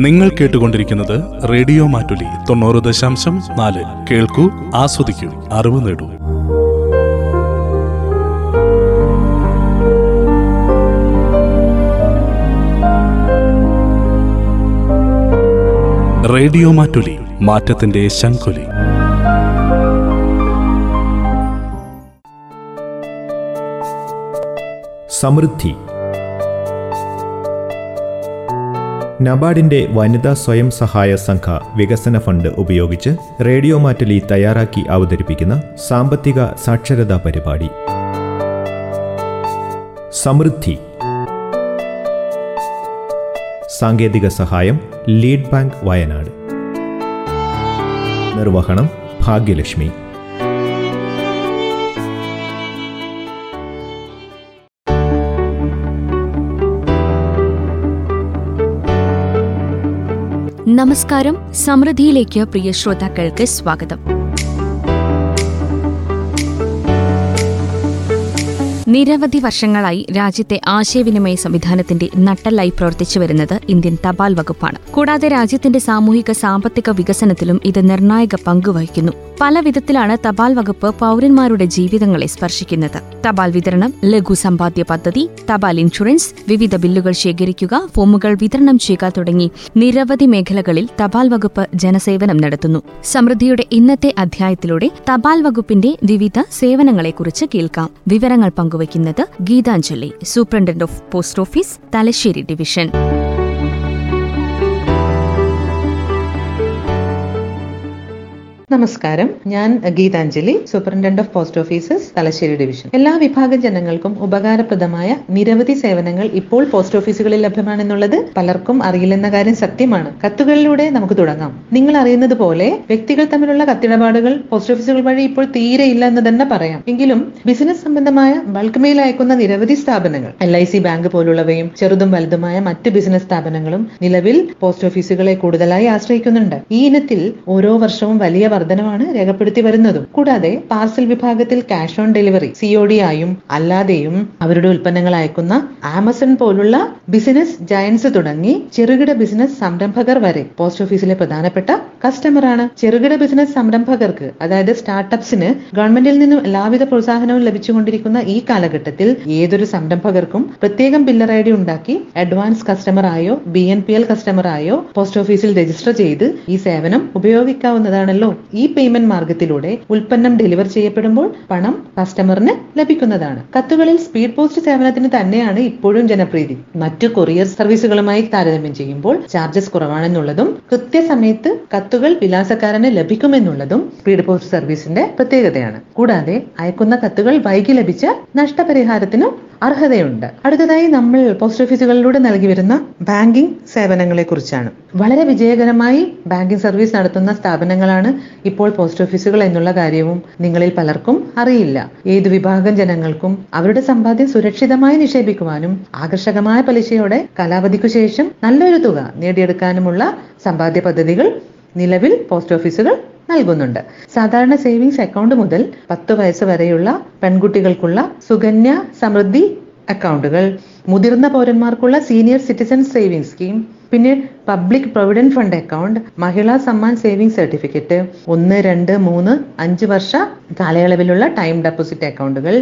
നിങ്ങൾ കേട്ടുകൊണ്ടിരിക്കുന്നത് റേഡിയോ മാറ്റുലി തൊണ്ണൂറ് ദശാംശം നാല്. കേൾക്കൂ ആസ്വദിക്കൂ അറിവ് നേടൂ. റേഡിയോ മാറ്റുലി മാറ്റത്തിന്റെ ശംഖുലി. സമൃദ്ധി നബാർഡിന്റെ വനിതാ സ്വയം സഹായ സംഘ വികസന ഫണ്ട് ഉപയോഗിച്ച് റേഡിയോ മാറ്റലി തയ്യാറാക്കി അവതരിപ്പിക്കുന്ന സാമ്പത്തിക സാക്ഷരതാ പരിപാടി. സമൃദ്ധി. സാങ്കേതിക സഹായം ലീഡ് ബാങ്ക് വയനാട്. നിർവഹണം ഭാഗ്യലക്ഷ്മി. നമസ്കാരം സമൃദ്ധിയിലേക്ക് പ്രിയ ശ്രോതാക്കൾക്ക് സ്വാഗതം. നിരവധി വർഷങ്ങളായി രാജ്യത്തെ ആശയവിനിമയ സംവിധാനത്തിന്റെ നട്ടലായി പ്രവർത്തിച്ചു വരുന്നത് ഇന്ത്യൻ തപാൽ വകുപ്പാണ്. കൂടാതെ രാജ്യത്തിന്റെ സാമൂഹിക സാമ്പത്തിക വികസനത്തിലും ഇത് നിർണായക പങ്കുവഹിക്കുന്നു പല വിധത്തിലാണ് തപാൽ വകുപ്പ് പൗരന്മാരുടെ ജീവിതങ്ങളെ സ്പർശിക്കുന്നത്. തപാൽ വിതരണം ലഘു സമ്പാദ്യ പദ്ധതി തപാൽ ഇൻഷുറൻസ് വിവിധ ബില്ലുകൾ ശേഖരിക്കുക ഫോമുകൾ വിതരണം ചെയ്യുക തുടങ്ങി നിരവധി മേഖലകളിൽ തപാൽ വകുപ്പ് ജനസേവനം നടത്തുന്നു. സമൃദ്ധിയുടെ ഇന്നത്തെ അധ്യായത്തിലൂടെ തപാൽ വകുപ്പിന്റെ വിവിധ സേവനങ്ങളെക്കുറിച്ച് കേൾക്കാം. വിവരങ്ങൾ പങ്കുവയ്ക്കുന്നത് Geethanjali superintendent of post office Thalassery division. നമസ്കാരം. ഞാൻ Geethanjali superintendent of post offices Thalassery division എല്ലാ വിഭാഗം ജനങ്ങൾക്കും ഉപകാരപ്രദമായ നിരവധി സേവനങ്ങൾ ഇപ്പോൾ പോസ്റ്റ് ഓഫീസുകളിൽ ലഭ്യമാണെന്നുള്ളത് പലർക്കും അറിയില്ലെന്ന കാര്യം സത്യമാണ്. കത്തുകളിലൂടെ നമുക്ക് തുടങ്ങാം. നിങ്ങൾ അറിയുന്നത് പോലെ വ്യക്തികൾ തമ്മിലുള്ള കത്തിടപാടുകൾ പോസ്റ്റ് ഓഫീസുകൾ വഴി ഇപ്പോൾ തീരെ ഇല്ല എന്ന് തന്നെ പറയാം. എങ്കിലും ബിസിനസ് സംബന്ധമായ ബൾക്ക് മെയിൽ അയക്കുന്ന നിരവധി സ്ഥാപനങ്ങൾ എൽ ഐ സി ബാങ്ക് പോലുള്ളവയും ചെറുതും വലുതുമായ മറ്റ് ബിസിനസ് സ്ഥാപനങ്ങളും നിലവിൽ പോസ്റ്റ് ഓഫീസുകളെ കൂടുതലായി ആശ്രയിക്കുന്നുണ്ട്. ഈ ഇനത്തിൽ ഓരോ വർഷവും വലിയ വർധനമാണ് രേഖപ്പെടുത്തി വരുന്നതും. കൂടാതെ പാർസൽ വിഭാഗത്തിൽ cash on delivery C O D ആയും അല്ലാതെയും അവരുടെ ഉൽപ്പന്നങ്ങൾ അയക്കുന്ന ആമസോൺ പോലുള്ള ബിസിനസ് ജയൻസ് തുടങ്ങി ചെറുകിട ബിസിനസ് സംരംഭകർ വരെ. പോസ്റ്റ് ഓഫീസിലെ പ്രധാനപ്പെട്ട കസ്റ്റമറാണ് ചെറുകിട ബിസിനസ് സംരംഭകർക്ക് അതായത് സ്റ്റാർട്ടപ്സിന് ഗവൺമെന്റിൽ നിന്നും എല്ലാവിധ പ്രോത്സാഹനവും ലഭിച്ചുകൊണ്ടിരിക്കുന്ന ഈ കാലഘട്ടത്തിൽ ഏതൊരു സംരംഭകർക്കും പ്രത്യേകം ബില്ലർ ഐ ഡി ഉണ്ടാക്കി advance കസ്റ്റമറായോ B N P L customer ആയോ പോസ്റ്റ് ഓഫീസിൽ രജിസ്റ്റർ ചെയ്ത് ഈ സേവനം ഉപയോഗിക്കാവുന്നതാണല്ലോ. ഈ പേയ്മെന്റ് മാർഗത്തിലൂടെ ഉൽപ്പന്നം ഡെലിവർ ചെയ്യപ്പെടുമ്പോൾ പണം കസ്റ്റമറിന് ലഭിക്കുന്നതാണ്. കത്തുകളിൽ സ്പീഡ് പോസ്റ്റ് സേവനത്തിന് തന്നെയാണ് ഇപ്പോഴും ജനപ്രീതി. മറ്റു കൊറിയർ സർവീസുകളുമായി താരതമ്യം ചെയ്യുമ്പോൾ ചാർജസ് കുറവാണെന്നുള്ളതും കൃത്യസമയത്ത് കത്തുകൾ വിലാസക്കാരന് ലഭിക്കുമെന്നുള്ളതും സ്പീഡ് പോസ്റ്റ് സർവീസിന്റെ പ്രത്യേകതയാണ്. കൂടാതെ അയക്കുന്ന കത്തുകൾ വൈകി ലഭിച്ച നഷ്ടപരിഹാരത്തിനും അർഹതയുണ്ട്. അടുത്തതായി നമ്മൾ പോസ്റ്റ് ഓഫീസുകളിലൂടെ നൽകി വരുന്ന ബാങ്കിംഗ് സേവനങ്ങളെ കുറിച്ചാണ് വളരെ വിജയകരമായി ബാങ്കിംഗ് സർവീസ് നടത്തുന്ന സ്ഥാപനങ്ങളാണ് ഇപ്പോൾ പോസ്റ്റ് ഓഫീസുകൾ എന്നുള്ള കാര്യവും നിങ്ങളിൽ പലർക്കും അറിയില്ല. ഏത് വിഭാഗം ജനങ്ങൾക്കും അവരുടെ സമ്പാദ്യം സുരക്ഷിതമായി നിക്ഷേപിക്കുവാനും ആകർഷകമായ പലിശയോടെ കാലാവധിക്കു ശേഷം നല്ലൊരു തുക നേടിയെടുക്കാനുമുള്ള സമ്പാദ്യ പദ്ധതികൾ നിലവിൽ പോസ്റ്റ് ഓഫീസുകൾ നൽകുന്നുണ്ട്. സാധാരണ സേവിങ്സ് അക്കൗണ്ട് മുതൽ പത്ത് വയസ്സ് വരെയുള്ള പെൺകുട്ടികൾക്കുള്ള സുകന്യ സമൃദ്ധി അക്കൗണ്ടുകൾ. മുതിർന്ന പൗരന്മാർക്കുള്ള സീനിയർ സിറ്റിസൺ സേവിംഗ് സ്കീം. പിന്നെ public provident fund account Mahila Samman saving certificate ഒന്ന് രണ്ട് മൂന്ന് അഞ്ച് വർഷ കാലയളവിലുള്ള ടൈം ഡെപ്പോസിറ്റ് അക്കൗണ്ടുകൾ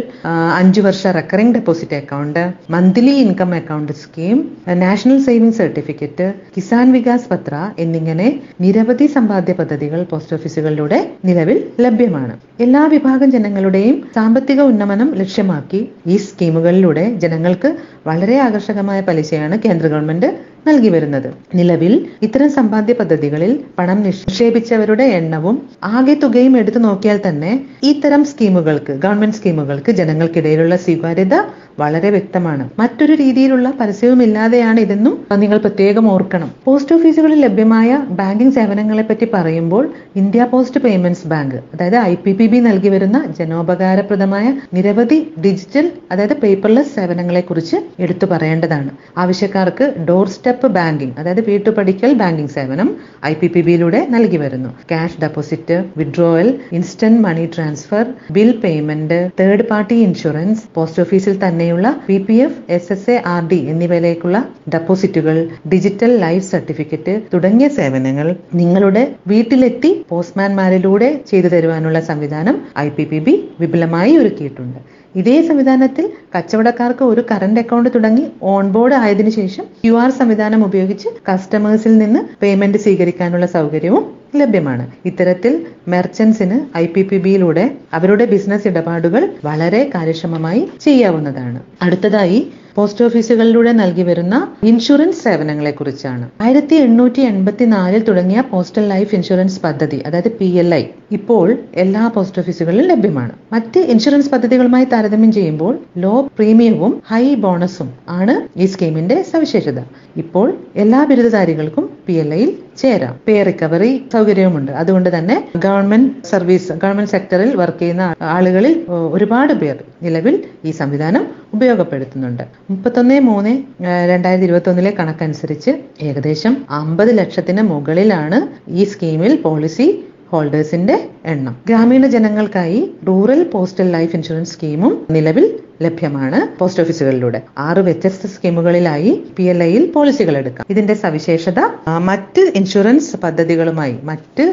അഞ്ച് വർഷ recurring deposit account monthly income account scheme national saving certificate Kisan Vikas Patra എന്നിങ്ങനെ നിരവധി സമ്പാദ്യ പദ്ധതികൾ പോസ്റ്റ് ഓഫീസുകളിലൂടെ നിലവിൽ ലഭ്യമാണ്. എല്ലാ വിഭാഗം ജനങ്ങളുടെയും സാമ്പത്തിക ഉന്നമനം ലക്ഷ്യമാക്കി ഈ സ്കീമുകളിലൂടെ ജനങ്ങൾക്ക് വളരെ ആകർഷകമായ പലിശയാണ് കേന്ദ്ര ഗവൺമെന്റ് നൽകി വരുന്നത്. നിലവിൽ ഇത്തരം സമ്പാദ്യ പദ്ധതികളിൽ പണം നിക്ഷേപിച്ചവരുടെ എണ്ണവും ആകെ തുകയും എടുത്തു നോക്കിയാൽ തന്നെ ഇത്തരം സ്കീമുകൾക്ക് ഗവൺമെന്റ് സ്കീമുകൾക്ക് ജനങ്ങൾക്കിടയിലുള്ള സ്വീകാര്യത വളരെ വ്യക്തമാണ്. മറ്റൊരു രീതിയിലുള്ള പരസ്യവും ഇല്ലാതെയാണ് ഇതെന്നും നിങ്ങൾ പ്രത്യേകം ഓർക്കണം. പോസ്റ്റ് ഓഫീസുകളിൽ ലഭ്യമായ ബാങ്കിംഗ് സേവനങ്ങളെ പറ്റി പറയുമ്പോൾ ഇന്ത്യ പോസ്റ്റ് പേയ്മെന്റ്സ് ബാങ്ക് അതായത് ഐ പി പി ബി നൽകി വരുന്ന ജനോപകാരപ്രദമായ നിരവധി ഡിജിറ്റൽ അതായത് പേപ്പർലെസ് സേവനങ്ങളെ കുറിച്ച് എടുത്തു പറയേണ്ടതാണ്. ആവശ്യക്കാർക്ക് ഡോർ സ്റ്റെപ്പ് ബാങ്കിംഗ് അതായത് കേട്ടുപഠിക്കൽ ബാങ്കിംഗ് സേവനം ഐ പി പി ബിയിലൂടെ നൽകി വരുന്നു cash deposit withdrawal instant money transfer bill payment third party insurance post ഓഫീസിൽ തന്നെയുള്ള P P F S S A R D എന്നിവയിലേക്കുള്ള ഡെപ്പോസിറ്റുകൾ ഡിജിറ്റൽ ലൈഫ് സർട്ടിഫിക്കറ്റ് തുടങ്ങിയ സേവനങ്ങൾ നിങ്ങളുടെ വീട്ടിലെത്തി പോസ്റ്റ്മാൻമാരിലൂടെ ചെയ്തു തരുവാനുള്ള സംവിധാനം ഐ പി പി ബി വിപുലമായി ഒരുക്കിയിട്ടുണ്ട്. ഇതേ സംവിധാനത്തിൽ കച്ചവടക്കാർക്ക് ഒരു കറണ്ട് അക്കൗണ്ട് തുടങ്ങി ഓൺബോർഡ് ആയതിനു ശേഷം ക്യു ആർ സംവിധാനം ഉപയോഗിച്ച് കസ്റ്റമേഴ്സിൽ നിന്ന് പേയ്മെന്റ് സ്വീകരിക്കാനുള്ള സൗകര്യവും ലഭ്യമാണ്. ഇത്തരത്തിൽ മെർച്ചൻസിന് ഐ പി പി ബിയിലൂടെ അവരുടെ ബിസിനസ് ഇടപാടുകൾ വളരെ കാര്യക്ഷമമായി ചെയ്യാവുന്നതാണ്. അടുത്തതായി പോസ്റ്റ് ഓഫീസുകളിലൂടെ നൽകി വരുന്ന ഇൻഷുറൻസ് സേവനങ്ങളെ കുറിച്ചാണ് ആയിരത്തി എണ്ണൂറ്റി എൺപത്തി നാലിൽ തുടങ്ങിയ പോസ്റ്റൽ ലൈഫ് ഇൻഷുറൻസ് പദ്ധതി അതായത് പി എൽ ഐ ഇപ്പോൾ എല്ലാ പോസ്റ്റ് ഓഫീസുകളിലും ലഭ്യമാണ്. മറ്റ് ഇൻഷുറൻസ് പദ്ധതികളുമായി താരതമ്യം ചെയ്യുമ്പോൾ ലോ പ്രീമിയവും ഹൈ ബോണസും ആണ് ഈ സ്കീമിന്റെ സവിശേഷത. ഇപ്പോൾ എല്ലാ ബിരുദധാരികൾക്കും പി എൽ ഐയിൽ ചേരാം. പേ റിക്കവറി സൗകര്യവുമുണ്ട്. അതുകൊണ്ട് തന്നെ ഗവൺമെന്റ് സർവീസ് ഗവൺമെന്റ് സെക്ടറിൽ വർക്ക് ചെയ്യുന്ന ആളുകളിൽ ഒരുപാട് പേർ നിലവിൽ ഈ സംവിധാനം ഉപയോഗപ്പെടുത്തുന്നുണ്ട്. മുപ്പത്തൊന്ന് മൂന്ന് രണ്ടായിരത്തി ഇരുപത്തി ഒന്നിലെ കണക്കനുസരിച്ച് ഏകദേശം അമ്പത് ലക്ഷത്തിന് മുകളിലാണ് ഈ സ്കീമിൽ പോളിസി ഹോൾഡേഴ്സിന്റെ എണ്ണം. ഗ്രാമീണ ജനങ്ങൾക്കായി റൂറൽ പോസ്റ്റൽ ലൈഫ് ഇൻഷുറൻസ് സ്കീമും നിലവിൽ ലഭ്യമാണ് പോസ്റ്റ് ഓഫീസുകളിലൂടെ. ആറ് വ്യത്യസ്ത സ്കീമുകളിലായി പി എൽ ഐയിൽ പോളിസികൾ എടുക്കാം. ഇതിന്റെ സവിശേഷത മറ്റ് ഇൻഷുറൻസ് പദ്ധതികളുമായി മറ്റ്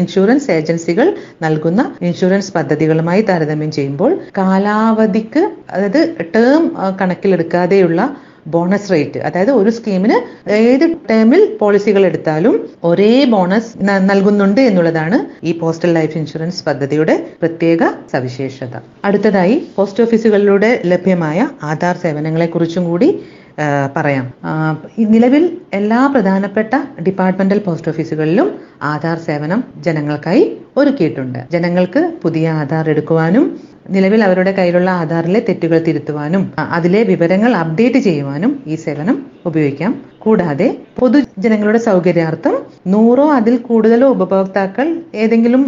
ഇൻഷുറൻസ് ഏജൻസികൾ നൽകുന്ന ഇൻഷുറൻസ് പദ്ധതികളുമായി താരതമ്യം ചെയ്യുമ്പോൾ കാലാവധിക്ക് അതായത് ടേം കണക്കിലെടുക്കാതെയുള്ള ബോണസ് റേറ്റ് അതായത് ഒരു സ്കീമിന് ഏത് ടേമിൽ പോളിസികൾ എടുത്താലും ഒരേ ബോണസ് നൽകുന്നുണ്ട് എന്നുള്ളതാണ് ഈ പോസ്റ്റൽ ലൈഫ് ഇൻഷുറൻസ് പദ്ധതിയുടെ പ്രത്യേക സവിശേഷത. അടുത്തതായി പോസ്റ്റ് ഓഫീസുകളിലൂടെ ലഭ്യമായ ആധാർ സേവനങ്ങളെ കുറിച്ചും കൂടി പറയാം. നിലവിൽ എല്ലാ പ്രധാനപ്പെട്ട ഡിപ്പാർട്ട്മെന്റൽ പോസ്റ്റ് ഓഫീസുകളിലും ആധാർ സേവനം ജനങ്ങൾക്കായി ഒരുക്കിയിട്ടുണ്ട്. ജനങ്ങൾക്ക് പുതിയ ആധാർ എടുക്കുവാനും നിലവിൽ അവരുടെ കയ്യിലുള്ള ആധാറിലെ തെറ്റുകൾ തിരുത്തുവാനും അതിലെ വിവരങ്ങൾ അപ്ഡേറ്റ് ചെയ്യുവാനും ഈ സേവനം ഉപയോഗിക്കാം. കൂടാതെ പൊതുജനങ്ങളുടെ സൗകര്യാർത്ഥം നൂറോ അതിൽ കൂടുതലോ ഉപഭോക്താക്കൾ ഏതെങ്കിലും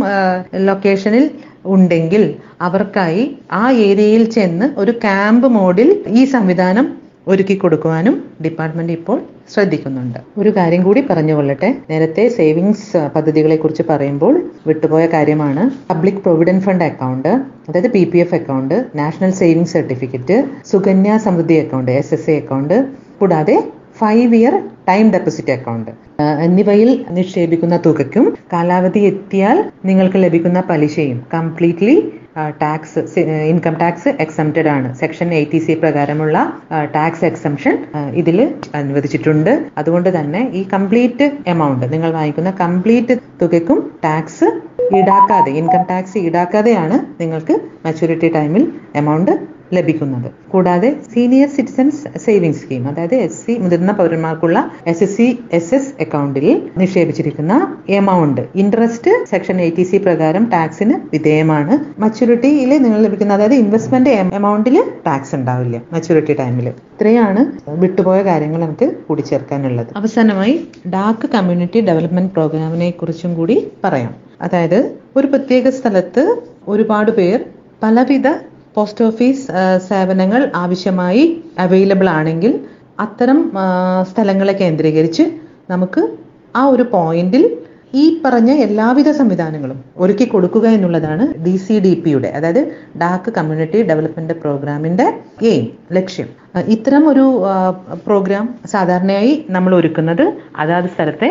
ലൊക്കേഷനിൽ ഉണ്ടെങ്കിൽ അവർക്കായി ആ ഏരിയയിൽ ചെന്ന് ഒരു ക്യാമ്പ് മോഡിൽ ഈ സംവിധാനം ഒരുക്കി കൊടുക്കുവാനും ഡിപ്പാർട്ട്മെന്റ് ഇപ്പോൾ ശ്രദ്ധിക്കുന്നുണ്ട്. ഒരു കാര്യം കൂടി പറഞ്ഞുകൊള്ളട്ടെ. നേരത്തെ സേവിങ്സ് പദ്ധതികളെ കുറിച്ച് പറയുമ്പോൾ വിട്ടുപോയ കാര്യമാണ് പബ്ലിക് പ്രൊവിഡന്റ് ഫണ്ട് അക്കൗണ്ട് അതായത് P P F account national savings certificate Sukanya Samriddhi account S S A account കൂടാതെ five year time deposit account എന്നിവയിൽ നിക്ഷേപിക്കുന്ന തുകയ്ക്കും കാലാവധി എത്തിയാൽ നിങ്ങൾക്ക് ലഭിക്കുന്ന പലിശയും completely tax income tax exempted ആണ്. സെക്ഷൻ എയ്റ്റി സി പ്രകാരമുള്ള ടാക്സ് എക്സംഷൻ ഇതിൽ അനുവദിച്ചിട്ടുണ്ട്. അതുകൊണ്ട് തന്നെ ഈ കംപ്ലീറ്റ് എമൗണ്ട് നിങ്ങൾ വാങ്ങിക്കുന്ന കംപ്ലീറ്റ് തുകയ്ക്കും ടാക്സ് ഈടാക്കാതെ ഇൻകം ടാക്സ് ഈടാക്കാതെയാണ് നിങ്ങൾക്ക് മെച്ചൂരിറ്റി ടൈമിൽ എമൗണ്ട് ലഭിക്കുന്നത്. കൂടാതെ സീനിയർ സിറ്റിസൻസ് സേവിംഗ് സ്കീം അതായത് എസ് സി മുതിർന്ന പൗരന്മാർക്കുള്ള S S C S S അക്കൗണ്ടിൽ നിക്ഷേപിച്ചിരിക്കുന്ന amount interest section eighty C പ്രകാരം ടാക്സിന് വിധേയമാണ്. മച്യൂരിറ്റിയിൽ നിങ്ങൾ ലഭിക്കുന്ന അതായത് ഇൻവെസ്റ്റ്മെന്റ് എമൗണ്ടിൽ ടാക്സ് ഉണ്ടാവില്ല മച്യൂരിറ്റി ടൈമിൽ ഇത്രയാണ് വിട്ടുപോയ കാര്യങ്ങൾ നമുക്ക് കൂടിച്ചേർക്കാനുള്ളത് അവസാനമായി ഡാക്ക് കമ്മ്യൂണിറ്റി ഡെവലപ്മെന്റ് പ്രോഗ്രാമിനെ കുറിച്ചും കൂടി പറയാം. അതായത് ഒരു പ്രത്യേക സ്ഥലത്ത് ഒരുപാട് പേർ പലവിധ പോസ്റ്റ് ഓഫീസ് സേവനങ്ങൾ ആവശ്യമായി അവൈലബിൾ ആണെങ്കിൽ അത്തരം സ്ഥലങ്ങളെ കേന്ദ്രീകരിച്ച് നമുക്ക് ആ ഒരു പോയിന്റിൽ ഈ പറഞ്ഞ എല്ലാവിധ സംവിധാനങ്ങളും ഒരുക്കി കൊടുക്കുക എന്നുള്ളതാണ് ഡി സി ഡി പിയുടെ അതായത് ഡാക്ക് കമ്മ്യൂണിറ്റി ഡെവലപ്മെന്റ് പ്രോഗ്രാമിന്റെ എയിം ലക്ഷ്യം. ഇത്തരം ഒരു പ്രോഗ്രാം സാധാരണയായി നമ്മൾ ഒരുക്കുന്നത് അതാത് സ്ഥലത്തെ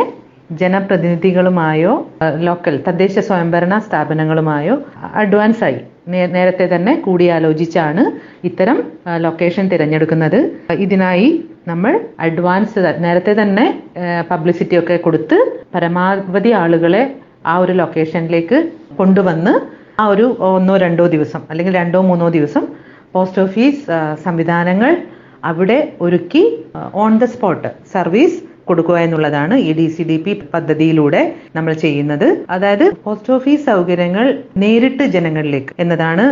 ജനപ്രതിനിധികളുമായോ ലോക്കൽ തദ്ദേശ സ്വയംഭരണ സ്ഥാപനങ്ങളുമായോ അഡ്വാൻസ് ആയി നേരത്തെ തന്നെ കൂടിയാലോചിച്ചാണ് ഇത്തരം ലൊക്കേഷൻ തിരഞ്ഞെടുക്കുന്നത്. ഇതിനായി നമ്മൾ അഡ്വാൻസ് നേരത്തെ തന്നെ പബ്ലിസിറ്റി ഒക്കെ കൊടുത്ത് പരമാവധി ആളുകളെ ആ ഒരു ലൊക്കേഷനിലേക്ക് കൊണ്ടുവന്ന് ആ ഒരു ഒന്നോ രണ്ടോ ദിവസം അല്ലെങ്കിൽ രണ്ടോ മൂന്നോ ദിവസം പോസ്റ്റ് ഓഫീസ് സംവിധാനങ്ങൾ അവിടെ ഒരുക്കി ഓൺ ദ സ്പോട്ട് സർവീസ് കൊടുക്കുക എന്നുള്ളതാണ് ഈ ഡി സി ഡി പി പദ്ധതിയിലൂടെ നമ്മൾ ചെയ്യുന്നത്. അതായത് പോസ്റ്റ് ഓഫീസ് സൗകര്യങ്ങൾ നേരിട്ട് ജനങ്ങളിലേക്ക് എന്നതാണ്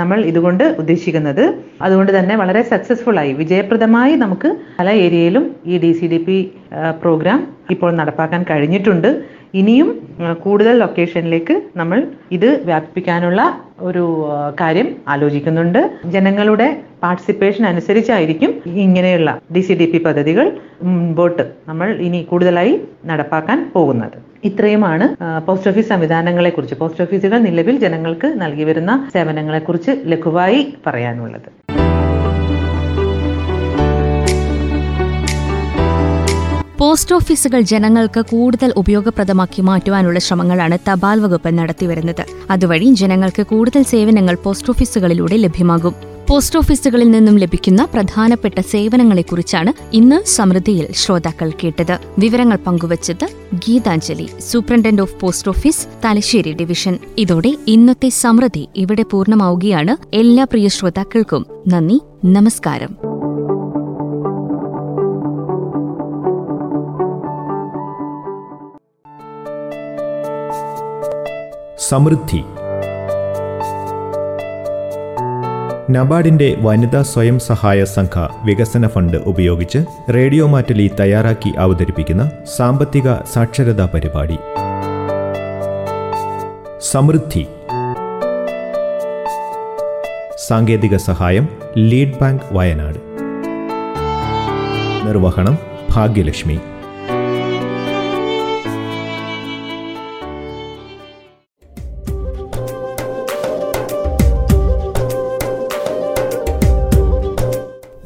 നമ്മൾ ഇതുകൊണ്ട് ഉദ്ദേശിക്കുന്നത്. അതുകൊണ്ട് തന്നെ വളരെ സക്സസ്ഫുൾ ആയി വിജയപ്രദമായി നമുക്ക് പല ഏരിയയിലും ഈ D C D P program ഇപ്പോൾ നടപ്പാക്കാൻ കഴിഞ്ഞിട്ടുണ്ട്. ഇനിയും കൂടുതൽ ലൊക്കേഷനിലേക്ക് നമ്മൾ ഇത് വ്യാപിപ്പിക്കാനുള്ള ഒരു കാര്യം ആലോചിക്കുന്നുണ്ട്. ജനങ്ങളുടെ പാർട്ടിസിപ്പേഷൻ അനുസരിച്ചായിരിക്കും ഇങ്ങനെയുള്ള ഡി സി ഡി പി പദ്ധതികൾ മുൻപോട്ട് നമ്മൾ ഇനി കൂടുതലായി നടപ്പാക്കാൻ പോകുന്നത്. ഇത്രയുമാണ് പോസ്റ്റ് ഓഫീസ് സംവിധാനങ്ങളെ കുറിച്ച് പോസ്റ്റ് ഓഫീസുകൾ നിലവിൽ ജനങ്ങൾക്ക് നൽകി വരുന്ന സേവനങ്ങളെ കുറിച്ച് ലഘുവായി പറയാനുള്ളത്. പോസ്റ്റ് ഓഫീസുകൾ ജനങ്ങൾക്ക് കൂടുതൽ ഉപയോഗപ്രദമാക്കി മാറ്റുവാനുള്ള ശ്രമങ്ങളാണ് തപാൽ വകുപ്പ് നടത്തിവരുന്നത്. അതുവഴി ജനങ്ങൾക്ക് കൂടുതൽ സേവനങ്ങൾ പോസ്റ്റ് ഓഫീസുകളിലൂടെ ലഭ്യമാകും. പോസ്റ്റ് ഓഫീസുകളിൽ നിന്നും ലഭിക്കുന്ന പ്രധാനപ്പെട്ട സേവനങ്ങളെക്കുറിച്ചാണ് ഇന്ന് സമൃദ്ധിയിൽ ശ്രോതാക്കൾ കേട്ടത്. വിവരങ്ങൾ പങ്കുവച്ചത് Geethanjali superintendent of post office Thalassery division. ഇതോടെ ഇന്നത്തെ സമൃദ്ധി ഇവിടെ പൂർണമാവുകയാണ്. എല്ലാ പ്രിയ ശ്രോതാക്കൾക്കും നന്ദി നമസ്കാരം. സമൃദ്ധി. നബാർഡിന്റെ വനിതാ സ്വയം സഹായ സംഘ വികസന ഫണ്ട് ഉപയോഗിച്ച് റേഡിയോ മാറ്റലി തയ്യാറാക്കി അവതരിപ്പിക്കുന്ന സാമ്പത്തിക സാക്ഷരതാ പരിപാടി. സമൃദ്ധി. സാങ്കേതിക സഹായം ലീഡ് ബാങ്ക് വയനാട്. നിർവഹണം ഭാഗ്യലക്ഷ്മി.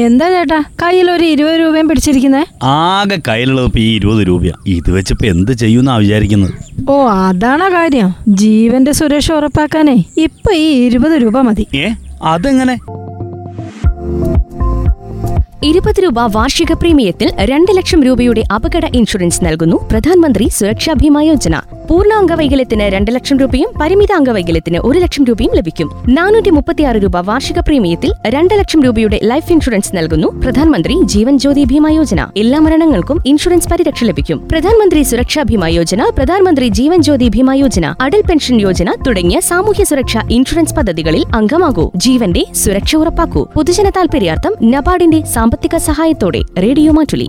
എന്താ ചേട്ടാ? കയ്യിൽ ഒരു ഇരുപത് രൂപയും പിടിച്ചിരിക്കുന്നേ? ആകെ കയ്യിലുള്ളത് ഇപ്പൊ ഈ ഇരുപത് രൂപയാ. ഇത് വെച്ചിപ്പോ എന്ത് ചെയ്യുന്നാ വിചാരിക്കുന്നത്? ഓ അതാണോ കാര്യം. ജീവന്റെ സുരക്ഷ ഉറപ്പാക്കാനേ ഇപ്പൊ ഈ ഇരുപത് രൂപ മതി. ഏ? അതെങ്ങനെ? ഇരുപത് രൂപ വാർഷിക പ്രീമിയത്തിൽ രണ്ട് ലക്ഷം രൂപയുടെ അപകട ഇൻഷുറൻസ് നൽകുന്നു പ്രധാനമന്ത്രി സുരക്ഷാ ഭീമ യോജന. പൂർണ അംഗവൈകല്യത്തിന് രണ്ട് ലക്ഷം രൂപയും പരിമിത അംഗവൈകല്യത്തിന് ഒരു ലക്ഷം രൂപയും ലഭിക്കും. നാനൂറ്റി മുപ്പത്തിയാറ് രൂപ വാർഷിക പ്രീമിയത്തിൽ രണ്ട് ലക്ഷം രൂപയുടെ ലൈഫ് ഇൻഷുറൻസ് നൽകുന്നു പ്രധാനമന്ത്രി ജീവൻ ജ്യോതി ഭീമാ യോജന. എല്ലാ മരണങ്ങൾക്കും ഇൻഷുറൻസ് പരിരക്ഷ ലഭിക്കും. പ്രധാനമന്ത്രി സുരക്ഷാ ഭീമാ യോജന പ്രധാനമന്ത്രി ജീവൻ ജ്യോതി ഭീമാ യോജന അടൽ പെൻഷൻ യോജന തുടങ്ങിയ സാമൂഹ്യ സുരക്ഷാ ഇൻഷുറൻസ് പദ്ധതികളിൽ അംഗമാകൂ. ജീവന്റെ സുരക്ഷ ഉറപ്പാക്കൂ. പൊതുജന താൽപര്യാർത്ഥം നബാർഡിന്റെ സാമ്പത്തിക സഹായത്തോടെ radio Mattoli.